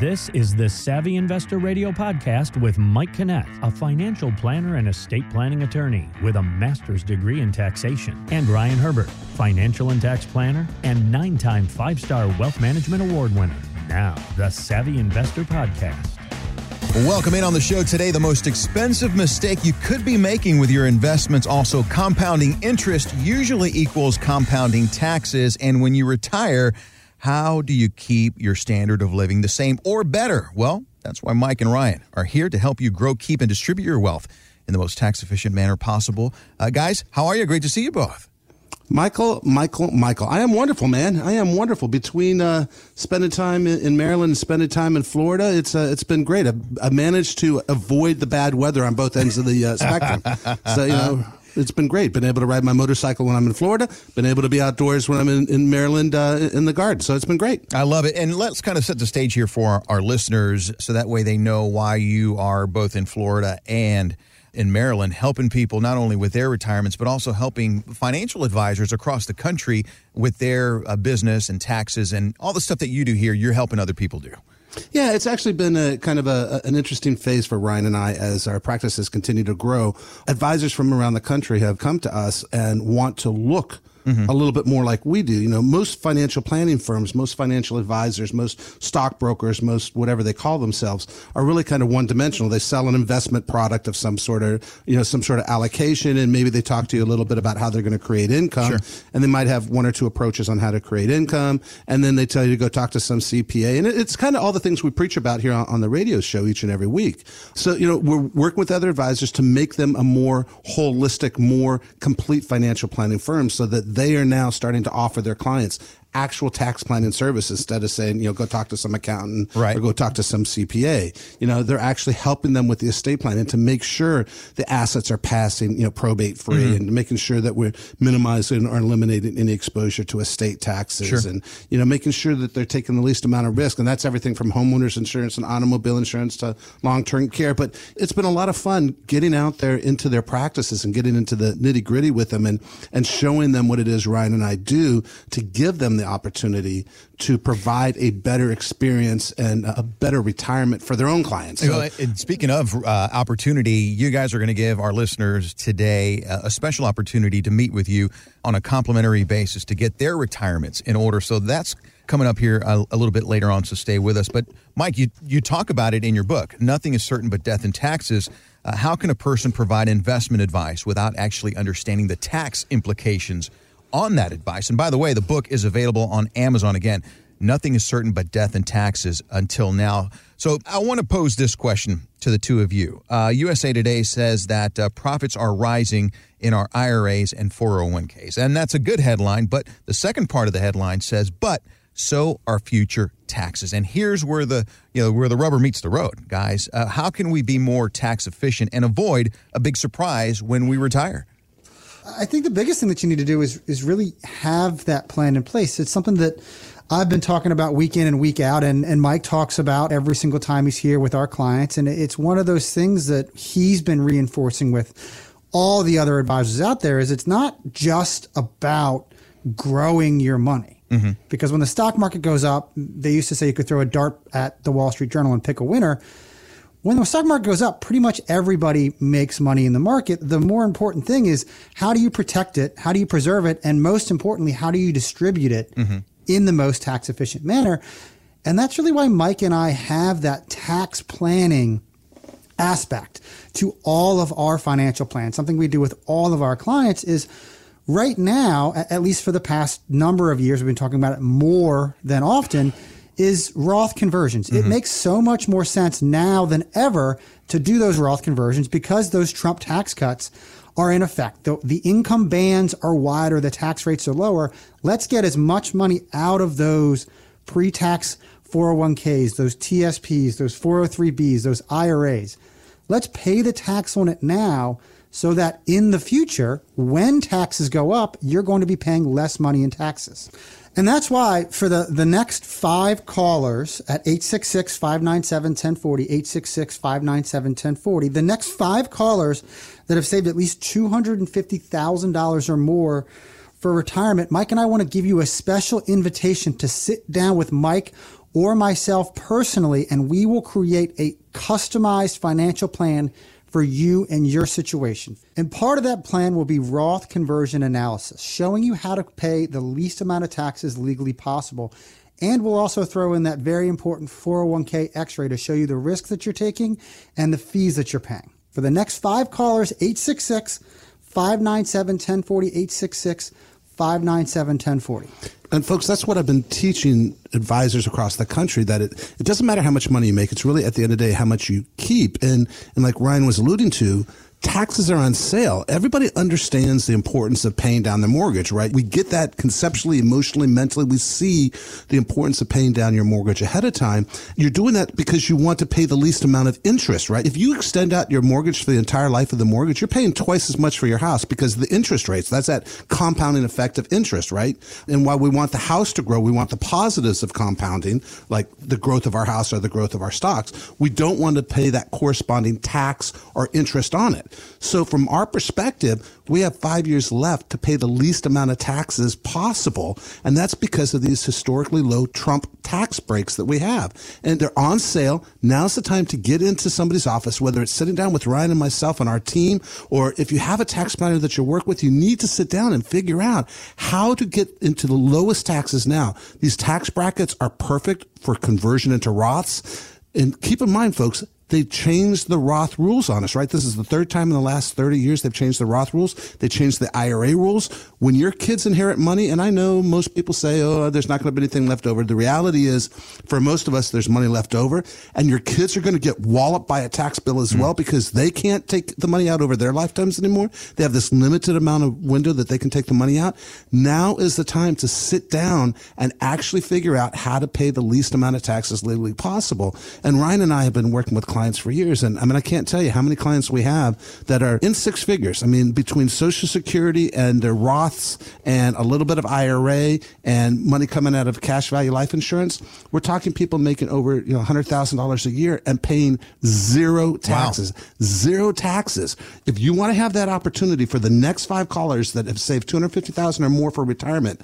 This is the Savvy Investor Radio podcast with Mike Canet, a financial planner and estate planning attorney with a master's degree in taxation, and Ryan Herbert, financial and tax planner and nine time five star wealth management award winner. Now, the Savvy Investor podcast. Welcome in on the show today. The most expensive mistake you could be making with your investments. Also, compounding interest usually equals compounding taxes. And when you retire, how do you keep your standard of living the same or better? Well, that's why Mike and Ryan are here to help you grow, keep, and distribute your wealth in the most tax efficient manner possible. Uh, guys, how are you? Great to see you both. Michael, Michael, Michael. I am wonderful, man. I am wonderful. Between uh, spending time in, Maryland and spending time in Florida, it's uh, it's been great. I, I, managed to avoid the bad weather on both ends of the uh, spectrum. so you know, it's been great. Been able to ride my motorcycle when I'm in Florida. Been able to be outdoors when I'm in, in Maryland uh, in the garden. So it's been great. I love it. And let's kind of set the stage here for our listeners so that way they know why you are both in Florida and in Maryland, helping people not only with their retirements, but also helping financial advisors across the country with their uh, business and taxes and all the stuff that you do here. You're helping other people do. Yeah, it's actually been a kind of a, an interesting phase for Ryan and I as our practices continue to grow. Advisors from around the country have come to us and want to look mm-hmm. a little bit more like we do. You know, most financial planning firms, most financial advisors, most stockbrokers, most whatever they call themselves are really kind of one dimensional. They sell an investment product of some sort of, you know, some sort of allocation and maybe they talk to you a little bit about how they're going to create income sure. and they might have one or two approaches on how to create income. And then they tell you to go talk to some CPA. And it's kind of all the things we preach about here on, on the radio show each and every week. So, you know, we're working with other advisors to make them a more holistic, more complete financial planning firm so that they are now starting to offer their clients actual tax planning service instead of saying, you know, go talk to some accountant right. or go talk to some CPA. You know, they're actually helping them with the estate planning and to make sure the assets are passing, you know, probate free mm-hmm. and making sure that we're minimizing or eliminating any exposure to estate taxes sure. and, you know, making sure that they're taking the least amount of risk. And that's everything from homeowners insurance and automobile insurance to long-term care. But it's been a lot of fun getting out there into their practices and getting into the nitty gritty with them and, and showing them what it is Ryan and I do to give them the the opportunity to provide a better experience and a better retirement for their own clients. So, and speaking of uh, opportunity, you guys are going to give our listeners today a special opportunity to meet with you on a complimentary basis to get their retirements in order. So that's coming up here a, a, little bit later on, so stay with us. But Mike, you you talk about it in your book. Nothing is certain but death and taxes. Uh, how can a person provide investment advice without actually understanding the tax implications on that advice. And by the way, the book is available on Amazon again. Nothing is certain but death and taxes until now. So I want to pose this question to the two of you. Uh, USA Today says that uh, profits are rising in our IRAs and 401ks. And that's a good headline. But the second part of the headline says, but so are future taxes. And here's where the you know where the rubber meets the road, guys. Uh, how can we be more tax efficient and avoid a big surprise when we retire? I think the biggest thing that you need to do is is really have that plan in place. It's something that I've been talking about week in and week out, and, and Mike talks about every single time he's here with our clients. And it's one of those things that he's been reinforcing with all the other advisors out there is it's not just about growing your money. Mm-hmm. Because when the stock market goes up, they used to say you could throw a dart at the Wall Street Journal and pick a winner when the stock market goes up, pretty much everybody makes money in the market. The more important thing is how do you protect it? How do you preserve it? And most importantly, how do you distribute it mm-hmm. in the most tax efficient manner? And that's really why Mike and I have that tax planning aspect to all of our financial plans. Something we do with all of our clients is right now, at least for the past number of years, we've been talking about it more than often is Roth conversions. Mm-hmm. It makes so much more sense now than ever to do those Roth conversions because those Trump tax cuts are in effect. The, the income bands are wider, the tax rates are lower. Let's get as much money out of those pre tax 401ks, those TSPs, those 403bs, those IRAs. Let's pay the tax on it now so that in the future, when taxes go up, you're going to be paying less money in taxes. And that's why for the, the next five callers at 866 597 1040, 866 597 1040, the next five callers that have saved at least $250,000 or more for retirement, Mike and I want to give you a special invitation to sit down with Mike or myself personally, and we will create a customized financial plan for you and your situation. And part of that plan will be Roth conversion analysis, showing you how to pay the least amount of taxes legally possible. And we'll also throw in that very important 401k x ray to show you the risk that you're taking and the fees that you're paying. For the next five callers, 866 597 1040, 866 597 1040. And folks, that's what I've been teaching advisors across the country that it, it doesn't matter how much money you make. It's really at the end of the day how much you keep. And, and like Ryan was alluding to, taxes are on sale. Everybody understands the importance of paying down their mortgage, right? We get that conceptually, emotionally, mentally. We see the importance of paying down your mortgage ahead of time. You're doing that because you want to pay the least amount of interest, right? If you extend out your mortgage for the entire life of the mortgage, you're paying twice as much for your house because the interest rates, that's that compounding effect of interest, right? And while we want the house to grow, we want the positives of compounding, like the growth of our house or the growth of our stocks. We don't want to pay that corresponding tax or interest on it. So from our perspective, we have five years left to pay the least amount of taxes possible. And that's because of these historically low Trump tax breaks that we have. And they're on sale. Now's the time to get into somebody's office, whether it's sitting down with Ryan and myself and our team, or if you have a tax planner that you work with, you need to sit down and figure out how to get into the lowest taxes now. These tax brackets are perfect for conversion into Roths. And keep in mind, folks, they changed the Roth rules on us, right? This is the third time in the last 30 years they've changed the Roth rules. They changed the IRA rules. When your kids inherit money, and I know most people say, oh, there's not going to be anything left over. The reality is, for most of us, there's money left over, and your kids are going to get walloped by a tax bill as mm. well because they can't take the money out over their lifetimes anymore. They have this limited amount of window that they can take the money out. Now is the time to sit down and actually figure out how to pay the least amount of taxes legally possible. And Ryan and I have been working with clients for years. And I mean, I can't tell you how many clients we have that are in six figures. I mean, between Social Security and their Roths and a little bit of IRA and money coming out of cash value life insurance, we're talking people making over, you know, $100,000 a year and paying zero taxes. Wow. Zero taxes. If you want to have that opportunity for the next five callers that have saved 250,000 or more for retirement,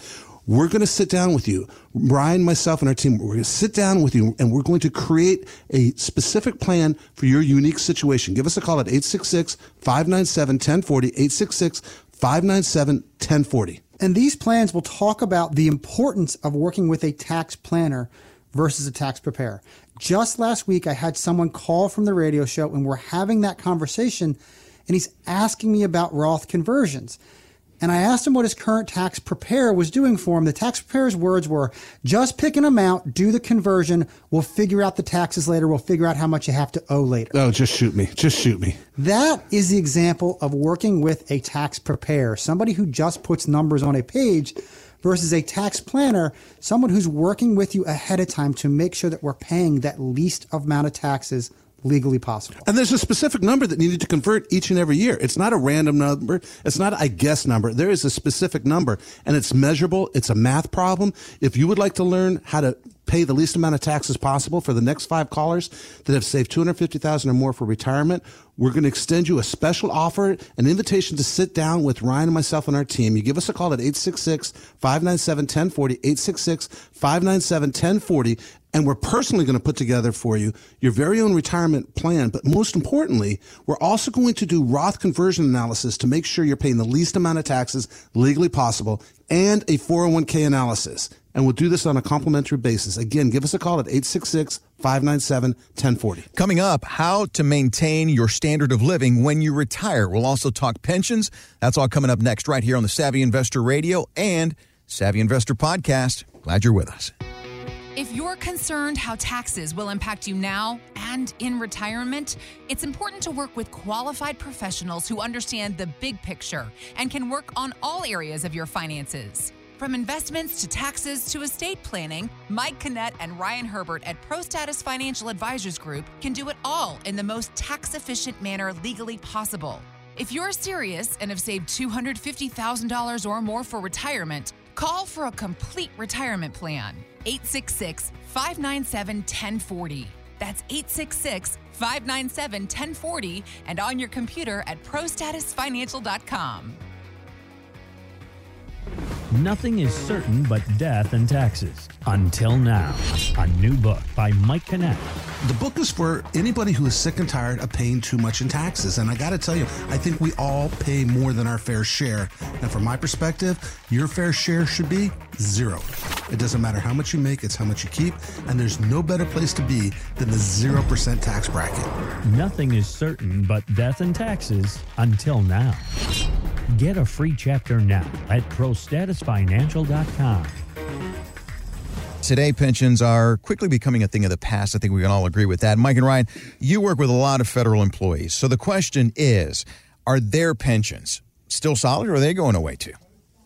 we're going to sit down with you, Brian, myself, and our team. We're going to sit down with you and we're going to create a specific plan for your unique situation. Give us a call at 866 597 1040, 866 597 1040. And these plans will talk about the importance of working with a tax planner versus a tax preparer. Just last week, I had someone call from the radio show and we're having that conversation, and he's asking me about Roth conversions. And I asked him what his current tax preparer was doing for him. The tax preparer's words were just pick an amount, do the conversion. We'll figure out the taxes later. We'll figure out how much you have to owe later. Oh, just shoot me. Just shoot me. That is the example of working with a tax preparer, somebody who just puts numbers on a page versus a tax planner, someone who's working with you ahead of time to make sure that we're paying that least amount of taxes legally possible. And there's a specific number that needed to convert each and every year. It's not a random number. It's not I guess number. There is a specific number and it's measurable. It's a math problem. If you would like to learn how to pay the least amount of taxes possible for the next five callers that have saved 250,000 or more for retirement, we're going to extend you a special offer, an invitation to sit down with Ryan and myself and our team. You give us a call at 866-597-1040, 866-597-1040, and we're personally going to put together for you your very own retirement plan. But most importantly, we're also going to do Roth conversion analysis to make sure you're paying the least amount of taxes legally possible and a 401k analysis. And we'll do this on a complimentary basis. Again, give us a call at 866 597 1040. Coming up, how to maintain your standard of living when you retire. We'll also talk pensions. That's all coming up next, right here on the Savvy Investor Radio and Savvy Investor Podcast. Glad you're with us. If you're concerned how taxes will impact you now and in retirement, it's important to work with qualified professionals who understand the big picture and can work on all areas of your finances. From investments to taxes to estate planning, Mike Canet and Ryan Herbert at ProStatus Financial Advisors Group can do it all in the most tax efficient manner legally possible. If you're serious and have saved $250,000 or more for retirement, call for a complete retirement plan. 866 597 1040. That's 866 597 1040 and on your computer at prostatusfinancial.com. Nothing is certain but death and taxes. Until now. A new book by Mike Canet. The book is for anybody who is sick and tired of paying too much in taxes. And I got to tell you, I think we all pay more than our fair share. And from my perspective, your fair share should be zero. It doesn't matter how much you make, it's how much you keep. And there's no better place to be than the 0% tax bracket. Nothing is certain but death and taxes until now. Get a free chapter now at prostatusfinancial.com. Today, pensions are quickly becoming a thing of the past. I think we can all agree with that. Mike and Ryan, you work with a lot of federal employees. So the question is are their pensions still solid or are they going away too?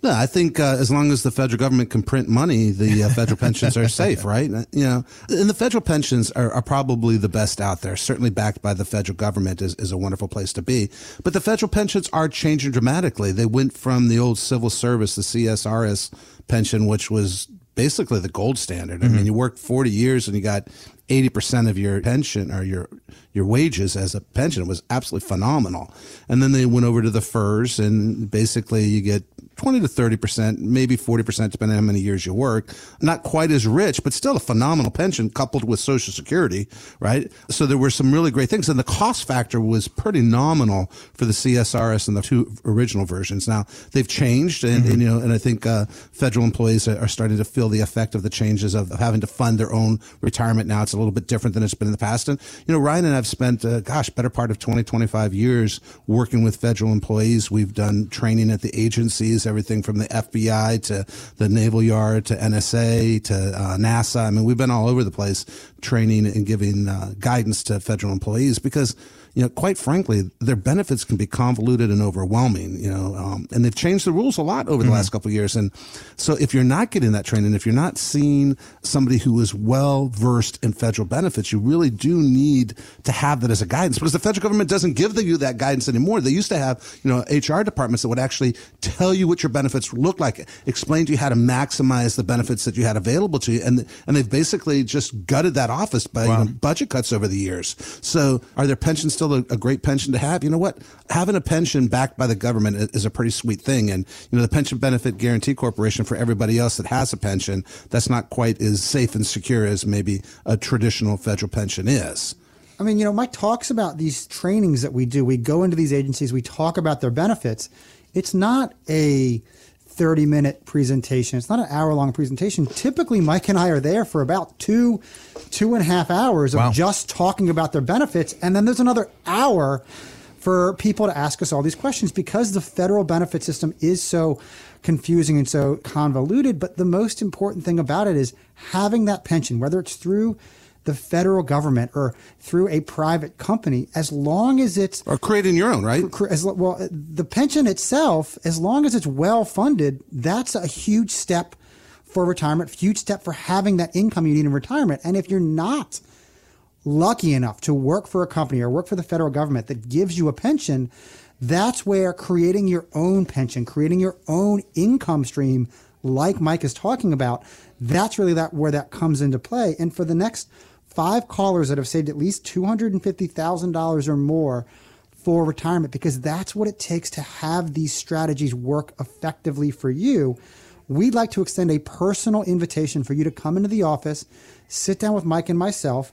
No, I think uh, as long as the federal government can print money, the uh, federal pensions are safe, right? Uh, you know, and the federal pensions are, are, probably the best out there. Certainly backed by the federal government is, is a wonderful place to be. But the federal pensions are changing dramatically. They went from the old civil service, the CSRS pension, which was basically the gold standard. I mm-hmm. mean, you worked 40 years and you got 80% of your pension or your your wages as a pension it was absolutely phenomenal. And then they went over to the FERS and basically you get 20 to 30%, maybe 40%, depending on how many years you work. Not quite as rich, but still a phenomenal pension coupled with Social Security, right? So there were some really great things. And the cost factor was pretty nominal for the CSRS and the two original versions. Now they've changed and, mm-hmm. and you know, and I think, uh, federal employees are starting to feel the effect of the changes of, of, having to fund their own retirement. Now it's a little bit different than it's been in the past. And, you know, Ryan and I've spent, uh, gosh, better part of 20, 25 years working with federal employees. We've done training at the agencies everything from the FBI to the Naval Yard to NSA to uh, NASA. I mean, we've been all over the place training and giving uh, guidance to federal employees because you know, quite frankly, their benefits can be convoluted and overwhelming, you know, um, and they've changed the rules a lot over the mm-hmm. last couple of years. And so if you're not getting that training, if you're not seeing somebody who is well versed in federal benefits, you really do need to have that as a guidance because the federal government doesn't give you that guidance anymore. They used to have, you know, HR departments that would actually tell you what your benefits look like, explain to you how to maximize the benefits that you had available to you. And, and they've basically just gutted that office by wow. you know, budget cuts over the years. So are their pensions still still a, a, great pension to have. You know what? Having a pension backed by the government is a pretty sweet thing. And, you know, the Pension Benefit Guarantee Corporation for everybody else that has a pension, that's not quite as safe and secure as maybe a traditional federal pension is. I mean, you know, Mike talks about these trainings that we do. We go into these agencies, we talk about their benefits. It's not a 30 minute presentation. It's not an hour long presentation. Typically, Mike and I are there for about two, two and a half hours of wow. just talking about their benefits. And then there's another hour for people to ask us all these questions because the federal benefit system is so confusing and so convoluted. But the most important thing about it is having that pension, whether it's through the federal government or through a private company, as long as it's or creating your own, right? As well, uh, the pension itself, as long as it's well funded, that's a huge step for retirement, huge step for having that income you need in retirement. And if you're not lucky enough to work for a company or work for the federal government that gives you a pension, that's where creating your own pension, creating your own income stream, like Mike is talking about, that's really that where that comes into play. And for the next five callers that have saved at least $250,000 or more for retirement because that's what it takes to have these strategies work effectively for you. We'd like to extend a personal invitation for you to come into the office, sit down with Mike and myself,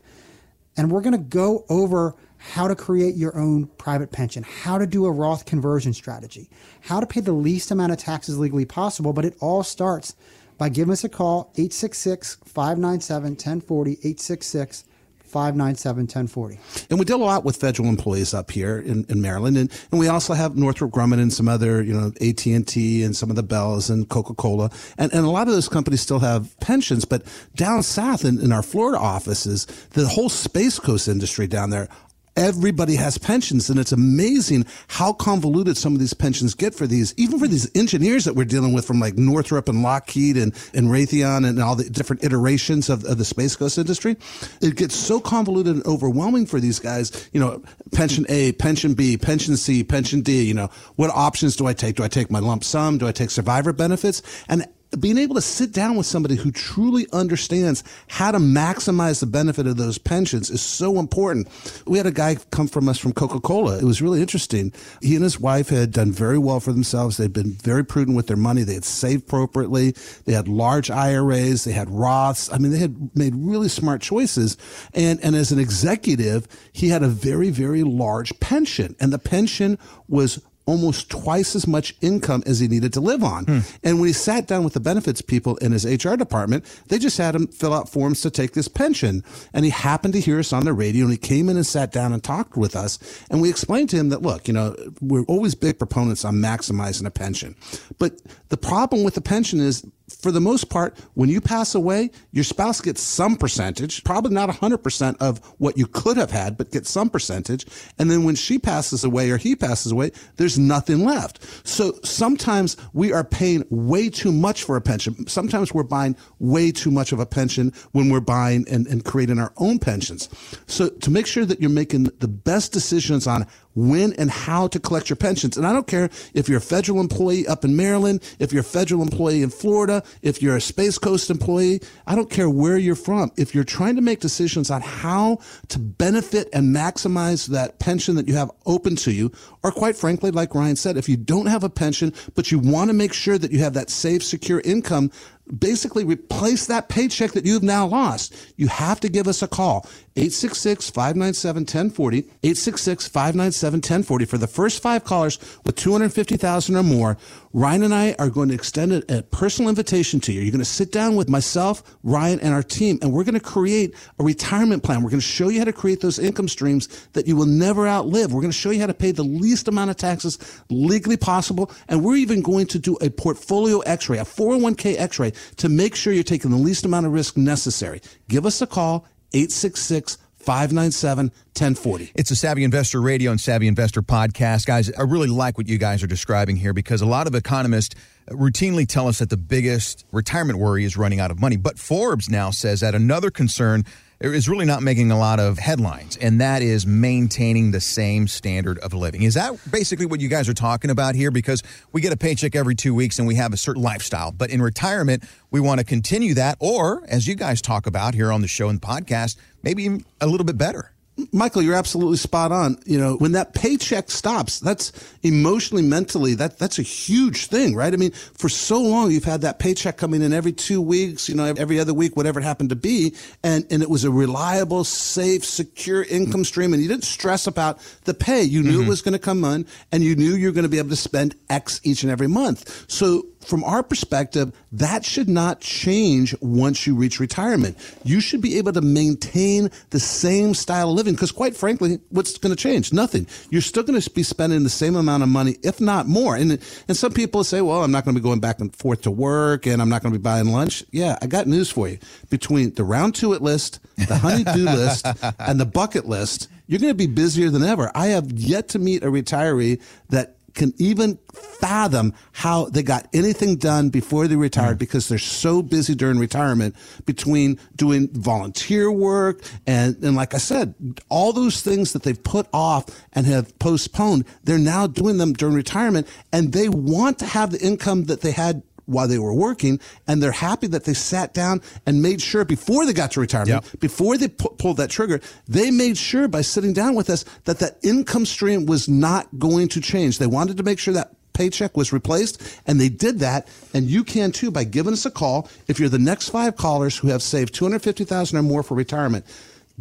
and we're going to go over how to create your own private pension, how to do a Roth conversion strategy, how to pay the least amount of taxes legally possible, but it all starts by giving us a call, 866 597 1040, 866 597 1040. And we deal a lot with federal employees up here in, in Maryland. And, and we also have Northrop Grumman and some other, you know, AT&T and some of the Bells and Coca-Cola. And, and a lot of those companies still have pensions. But down south in, in our Florida offices, the whole Space Coast industry down there everybody has pensions and it's amazing how convoluted some of these pensions get for these even for these engineers that we're dealing with from like northrop and lockheed and, and raytheon and all the different iterations of, of the space coast industry. It gets so convoluted and overwhelming for these guys you know pension a pension b pension c pension d you know what options do i take? Do i take my lump sum? Do i take survivor benefits? And being able to sit down with somebody who truly understands how to maximize the benefit of those pensions is so important. We had a guy come from us from Coca Cola. It was really interesting. He and his wife had done very well for themselves. They'd been very prudent with their money. They had saved appropriately. They had large IRAs. They had Roths. I mean, they had made really smart choices. And, and as an executive, he had a very, very large pension and the pension was almost twice as much income as he needed to live on. Hmm. And when he sat down with the benefits people in his HR department, they just had him fill out forms to take this pension. And he happened to hear us on the radio and he came in and sat down and talked with us. And we explained to him that, look, you know, we're always big proponents on maximizing a pension. But the problem with the pension is for the most part, when you pass away, your spouse gets some percentage, probably not 100% of what you could have had, but gets some percentage. And then when she passes away or he passes away, there's nothing left. So sometimes we are paying way too much for a pension. Sometimes we're buying way too much of a pension when we're buying and, and creating our own pensions. So to make sure that you're making the best decisions on when and how to collect your pensions. And I don't care if you're a federal employee up in Maryland, if you're a federal employee in Florida, if you're a Space Coast employee, I don't care where you're from. If you're trying to make decisions on how to benefit and maximize that pension that you have open to you, or quite frankly, like Ryan said, if you don't have a pension, but you want to make sure that you have that safe, secure income basically replace that paycheck that you've now lost, you have to give us a call. 866-597-1040, 866-597-1040 for the first five callers with 250,000 or more. Ryan and I are going to extend a, a personal invitation to you. You're going to sit down with myself, Ryan, and our team, and we're going to create a retirement plan. We're going to show you how to create those income streams that you will never outlive. We're going to show you how to pay the least amount of taxes legally possible. And we're even going to do a portfolio x-ray, a 401k x-ray to make sure you're taking the least amount of risk necessary. Give us a call, 866 597 1040. It's a Savvy Investor Radio and Savvy Investor podcast. Guys, I really like what you guys are describing here because a lot of economists routinely tell us that the biggest retirement worry is running out of money. But Forbes now says that another concern is really not making a lot of headlines, and that is maintaining the same standard of living. Is that basically what you guys are talking about here? Because we get a paycheck every two weeks and we have a certain lifestyle, but in retirement, we want to continue that, or as you guys talk about here on the show and podcast, maybe a little bit better. Michael, you're absolutely spot on. You know, when that paycheck stops, that's emotionally, mentally, that that's a huge thing, right? I mean, for so long you've had that paycheck coming in every two weeks, you know, every other week, whatever it happened to be, and and it was a reliable, safe, secure income stream, and you didn't stress about the pay. You knew mm-hmm. it was going to come in, and you knew you were going to be able to spend X each and every month. So from our perspective, that should not change once you reach retirement. You should be able to maintain the same style of living because, quite frankly, what's going to change? Nothing. You're still going to be spending the same amount of money, if not more. And and some people say, "Well, I'm not going to be going back and forth to work, and I'm not going to be buying lunch." Yeah, I got news for you. Between the round to it list, the honey-do list, and the bucket list, you're going to be busier than ever. I have yet to meet a retiree that can even fathom how they got anything done before they retired mm. because they're so busy during retirement between doing volunteer work and, and like I said, all those things that they've put off and have postponed, they're now doing them during retirement and they want to have the income that they had while they were working, and they're happy that they sat down and made sure before they got to retirement, yep. before they pu- pulled that trigger, they made sure by sitting down with us that that income stream was not going to change. They wanted to make sure that paycheck was replaced and they did that and you can too by giving us a call if you're the next five callers who have saved 250,000 or more for retirement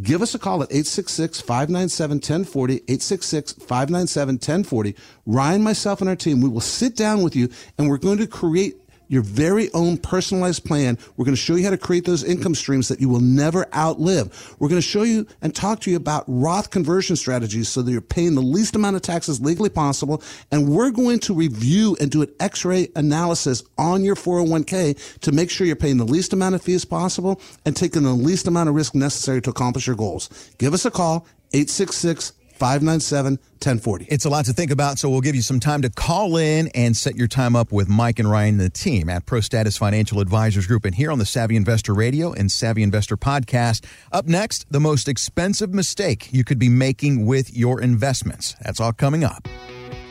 give us a call at 866-597-1040 866-597-1040 ryan myself and our team we will sit down with you and we're going to create your very own personalized plan. We're going to show you how to create those income streams that you will never outlive. We're going to show you and talk to you about Roth conversion strategies so that you're paying the least amount of taxes legally possible. And we're going to review and do an x-ray analysis on your 401k to make sure you're paying the least amount of fees possible and taking the least amount of risk necessary to accomplish your goals. Give us a call, 866 597 1040. It's a lot to think about, so we'll give you some time to call in and set your time up with Mike and Ryan and the team at Pro Status Financial Advisors Group and here on the Savvy Investor Radio and Savvy Investor Podcast. Up next, the most expensive mistake you could be making with your investments. That's all coming up.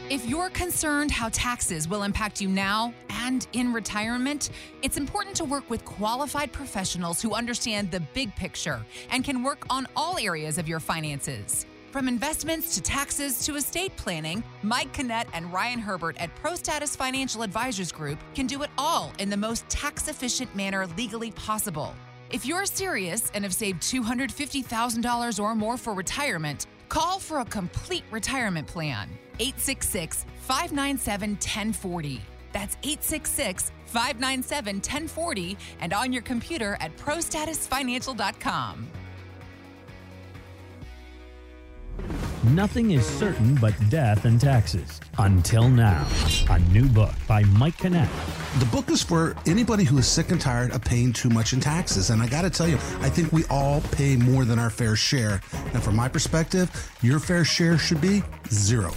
If you're concerned how taxes will impact you now and in retirement, it's important to work with qualified professionals who understand the big picture and can work on all areas of your finances. From investments to taxes to estate planning, Mike Canet and Ryan Herbert at ProStatus Financial Advisors Group can do it all in the most tax efficient manner legally possible. If you're serious and have saved $250,000 or more for retirement, call for a complete retirement plan. 866 597 1040. That's 866 597 1040 and on your computer at prostatusfinancial.com. Nothing is certain but death and taxes. Until now. A new book by Mike Canet. The book is for anybody who is sick and tired of paying too much in taxes. And I got to tell you, I think we all pay more than our fair share. And from my perspective, your fair share should be zero.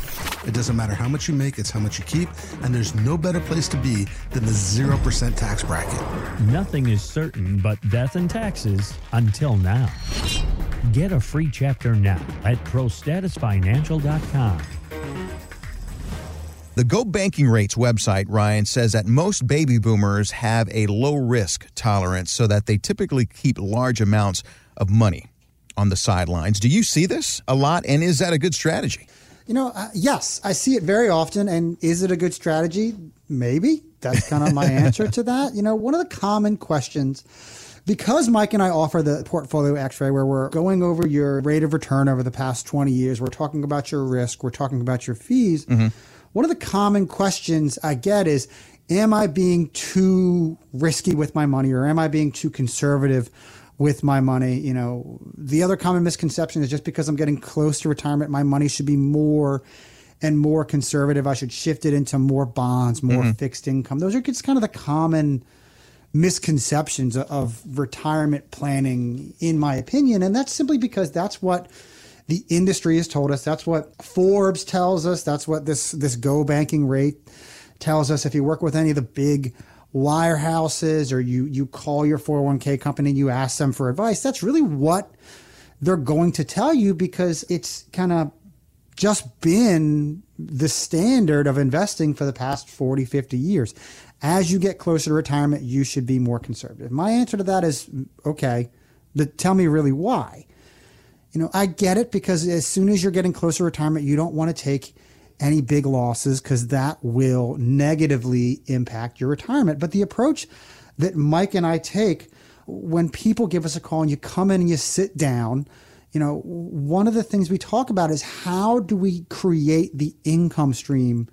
It doesn't matter how much you make, it's how much you keep. And there's no better place to be than the 0% tax bracket. Nothing is certain but death and taxes until now. Get a free chapter now at prostatusfinancial.com. The Go Banking Rates website, Ryan, says that most baby boomers have a low risk tolerance so that they typically keep large amounts of money on the sidelines. Do you see this a lot? And is that a good strategy? You know, uh, yes, I see it very often. And is it a good strategy? Maybe. That's kind of my answer to that. You know, one of the common questions because Mike and I offer the portfolio x-ray where we're going over your rate of return over the past 20 years, we're talking about your risk, we're talking about your fees. Mm-hmm. One of the common questions I get is, am I being too risky with my money or am I being too conservative with my money? You know, the other common misconception is just because I'm getting close to retirement, my money should be more and more conservative. I should shift it into more bonds, more mm-hmm. fixed income. Those are just kind of the common misconceptions of retirement planning, in my opinion. And that's simply because that's what the industry has told us. That's what Forbes tells us. That's what this, this go banking rate tells us. If you work with any of the big wirehouses or you, you call your 401k company and you ask them for advice, that's really what they're going to tell you because it's kind of just been the standard of investing for the past 40, 50 years as you get closer to retirement, you should be more conservative. My answer to that is okay, but tell me really why. You know, I get it because as soon as you're getting closer to retirement, you don't want to take any big losses because that will negatively impact your retirement. But the approach that Mike and I take when people give us a call and you come in and you sit down, you know, one of the things we talk about is how do we create the income stream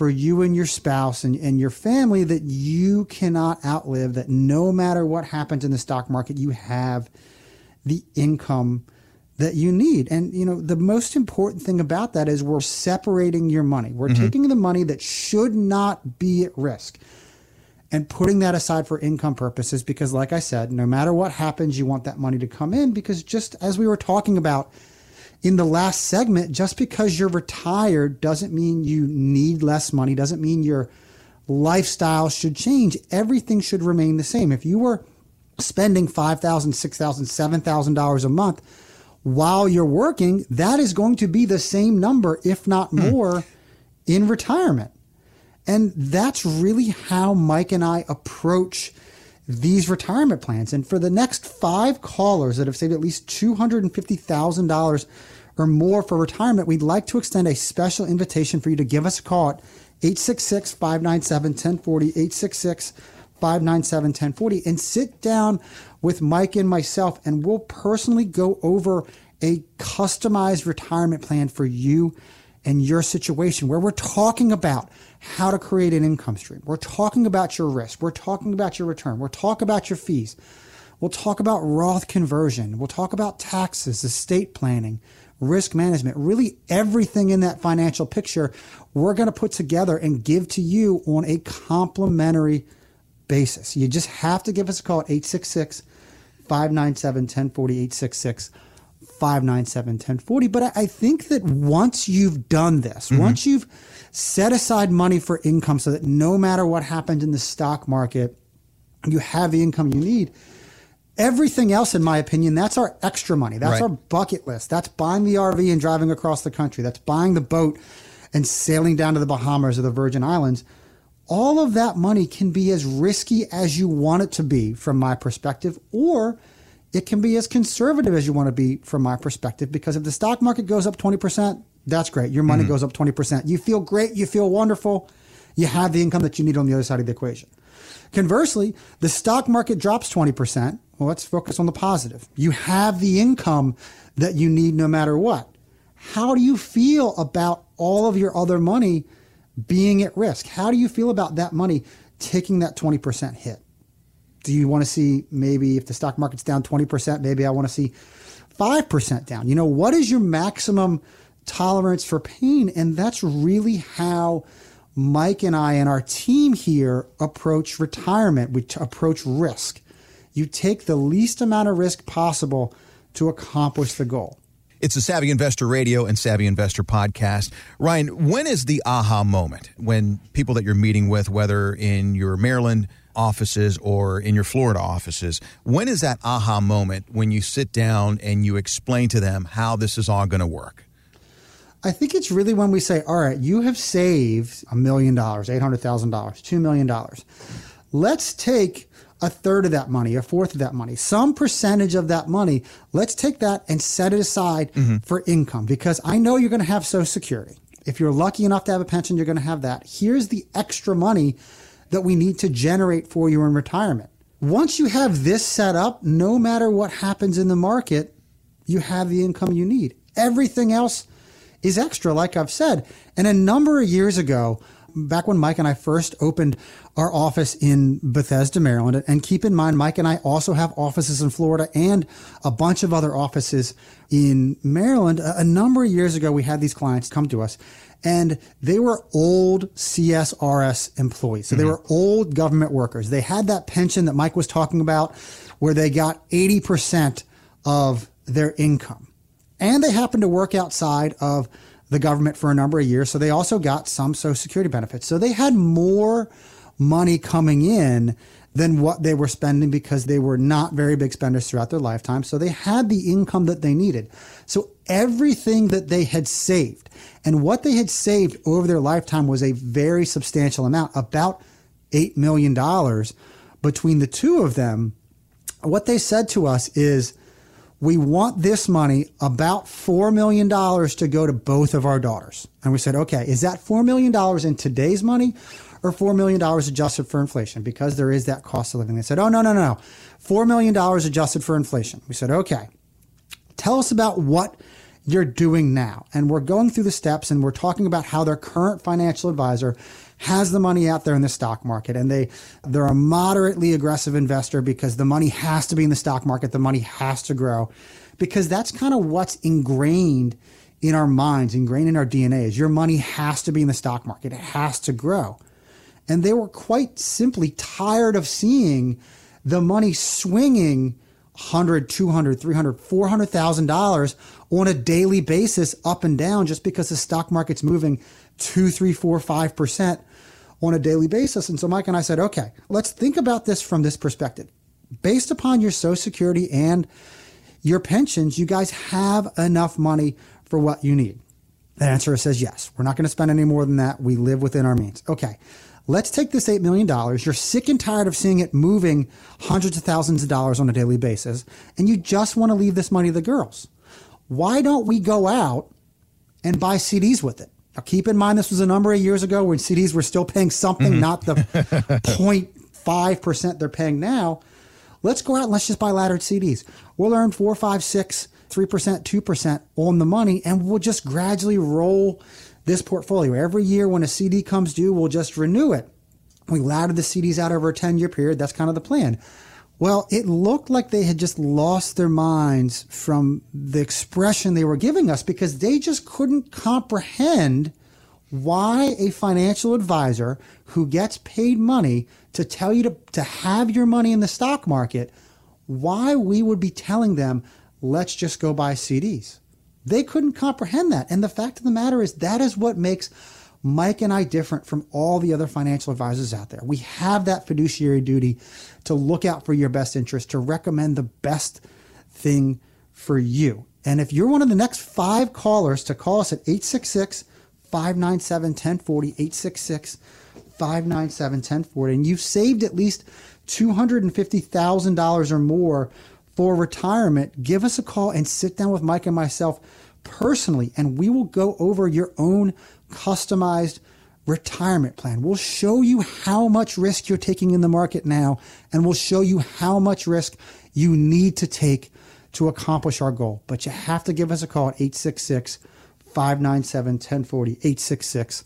for you and your spouse and, and your family that you cannot outlive, that no matter what happens in the stock market, you have the income that you need. And, you know, the most important thing about that is we're separating your money. We're mm-hmm. taking the money that should not be at risk and putting that aside for income purposes because, like I said, no matter what happens, you want that money to come in because just as we were talking about, in the last segment, just because you're retired doesn't mean you need less money, doesn't mean your lifestyle should change. Everything should remain the same. If you were spending $5,000, $6,000, $7,000 a month while you're working, that is going to be the same number, if not hmm. more, in retirement. And that's really how Mike and I approach these retirement plans. And for the next five callers that have saved at least $250,000 or more for retirement, we'd like to extend a special invitation for you to give us a call at 866 597 1040, 866 597 1040, and sit down with Mike and myself, and we'll personally go over a customized retirement plan for you and your situation where we're talking about how to create an income stream. We're talking about your risk. We're talking about your return. We'll talk about your fees. We'll talk about Roth conversion. We'll talk about taxes, estate planning, risk management, really everything in that financial picture we're going to put together and give to you on a complimentary basis. You just have to give us a call at 866 597 1040 866 597 1040. But I think that once you've done this, mm-hmm. once you've set aside money for income so that no matter what happens in the stock market, you have the income you need. Everything else, in my opinion, that's our extra money. That's right. our bucket list. That's buying the RV and driving across the country. That's buying the boat and sailing down to the Bahamas or the Virgin Islands, all of that money can be as risky as you want it to be from my perspective, or it can be as conservative as you want to be from my perspective. Because if the stock market goes up 20%, that's great. Your money mm-hmm. goes up 20%. You feel great. You feel wonderful. You have the income that you need on the other side of the equation. Conversely, the stock market drops 20%. Well, let's focus on the positive. You have the income that you need no matter what. How do you feel about all of your other money being at risk? How do you feel about that money taking that 20% hit? Do you want to see maybe if the stock market's down 20%, maybe I want to see 5% down? You know, what is your maximum tolerance for pain? And that's really how Mike and I and our team here approach retirement, we approach risk. You take the least amount of risk possible to accomplish the goal. It's the Savvy Investor Radio and Savvy Investor podcast. Ryan, when is the aha moment when people that you're meeting with, whether in your Maryland offices or in your Florida offices, when is that aha moment when you sit down and you explain to them how this is all going to work? I think it's really when we say, all right, you have saved a million dollars, $800,000, $2 million. Let's take a third of that money, a fourth of that money, some percentage of that money. Let's take that and set it aside mm-hmm. for income because I know you're going to have Social Security. If you're lucky enough to have a pension, you're going to have that. Here's the extra money that we need to generate for you in retirement. Once you have this set up, no matter what happens in the market, you have the income you need. Everything else is extra, like I've said. And a number of years ago, back when Mike and I first opened our office in Bethesda, Maryland, and keep in mind, Mike and I also have offices in Florida and a bunch of other offices in Maryland. A, number of years ago, we had these clients come to us and they were old CSRS employees. So mm-hmm. they were old government workers. They had that pension that Mike was talking about where they got 80% of their income and they happened to work outside of the government for a number of years. So they also got some Social Security benefits. So they had more money coming in than what they were spending because they were not very big spenders throughout their lifetime. So they had the income that they needed. So everything that they had saved and what they had saved over their lifetime was a very substantial amount, about $8 million between the two of them. What they said to us is, we want this money, about $4 million, to go to both of our daughters. And we said, okay, is that $4 million in today's money or $4 million adjusted for inflation? Because there is that cost of living. They said, oh, no, no, no. $4 million adjusted for inflation. We said, okay, tell us about what you're doing now. And we're going through the steps and we're talking about how their current financial advisor has the money out there in the stock market and they they're a moderately aggressive investor because the money has to be in the stock market the money has to grow because that's kind of what's ingrained in our minds ingrained in our DNA is your money has to be in the stock market it has to grow and they were quite simply tired of seeing the money swinging 100 200 300 400000 dollars on a daily basis up and down just because the stock market's moving two three four five percent on a daily basis. And so Mike and I said, okay, let's think about this from this perspective. Based upon your Social Security and your pensions, you guys have enough money for what you need. The answer says yes. We're not going to spend any more than that. We live within our means. Okay. Let's take this $8 million. You're sick and tired of seeing it moving hundreds of thousands of dollars on a daily basis, and you just want to leave this money to the girls. Why don't we go out and buy CDs with it? Now, keep in mind, this was a number of years ago when CDs were still paying something, mm-hmm. not the 0.5% they're paying now. Let's go out and let's just buy laddered CDs. We'll earn four, five, six, three percent, two percent on the money, and we'll just gradually roll this portfolio. Every year when a CD comes due, we'll just renew it. We ladder the CDs out over a 10 year period. That's kind of the plan. Well, it looked like they had just lost their minds from the expression they were giving us because they just couldn't comprehend why a financial advisor who gets paid money to tell you to, to have your money in the stock market, why we would be telling them, let's just go buy CDs. They couldn't comprehend that. And the fact of the matter is, that is what makes Mike and I different from all the other financial advisors out there. We have that fiduciary duty to look out for your best interest, to recommend the best thing for you. And if you're one of the next five callers to call us at 866 597 1040, 866 597 1040. And you've saved at least $250,000 or more for retirement. Give us a call and sit down with Mike and myself personally, and we will go over your own customized retirement plan. We'll show you how much risk you're taking in the market now, and we'll show you how much risk you need to take to accomplish our goal. But you have to give us a call at 866 597 1040. 866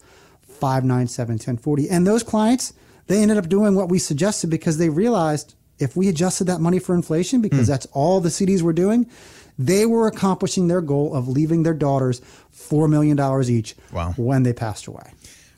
597 1040. And those clients, they ended up doing what we suggested because they realized if we adjusted that money for inflation, because mm. that's all the CDs were doing, they were accomplishing their goal of leaving their daughters $4 million each wow. when they passed away.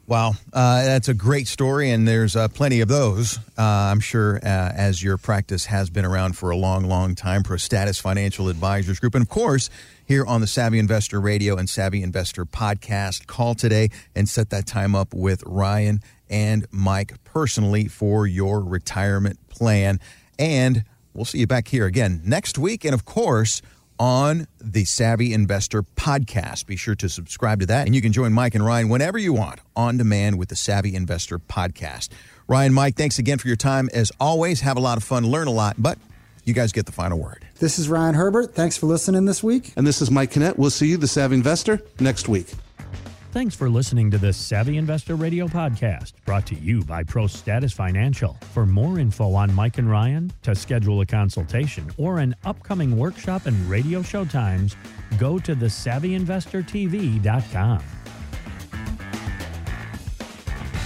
Wow, uh, that's a great story, and there's uh, plenty of those. Uh, I'm sure, uh, as your practice has been around for a long, long time, ProStatus Financial Advisors Group, and of course, here on the Savvy Investor Radio and Savvy Investor Podcast. Call today and set that time up with Ryan and Mike personally for your retirement plan. And we'll see you back here again next week, and of course on the Savvy Investor podcast. Be sure to subscribe to that, and you can join Mike and Ryan whenever you want on demand with the Savvy Investor podcast. Ryan, Mike, thanks again for your time. As always, have a lot of fun, learn a lot, but you guys get the final word. This is Ryan Herbert. Thanks for listening this week. And this is Mike Canet. We'll see you, the Savvy Investor, next week. Thanks for listening to this Savvy Investor Radio podcast brought to you by ProStatus Financial. For more info on Mike and Ryan, to schedule a consultation or an upcoming workshop and radio show times, go to thesavvyinvestortv.com.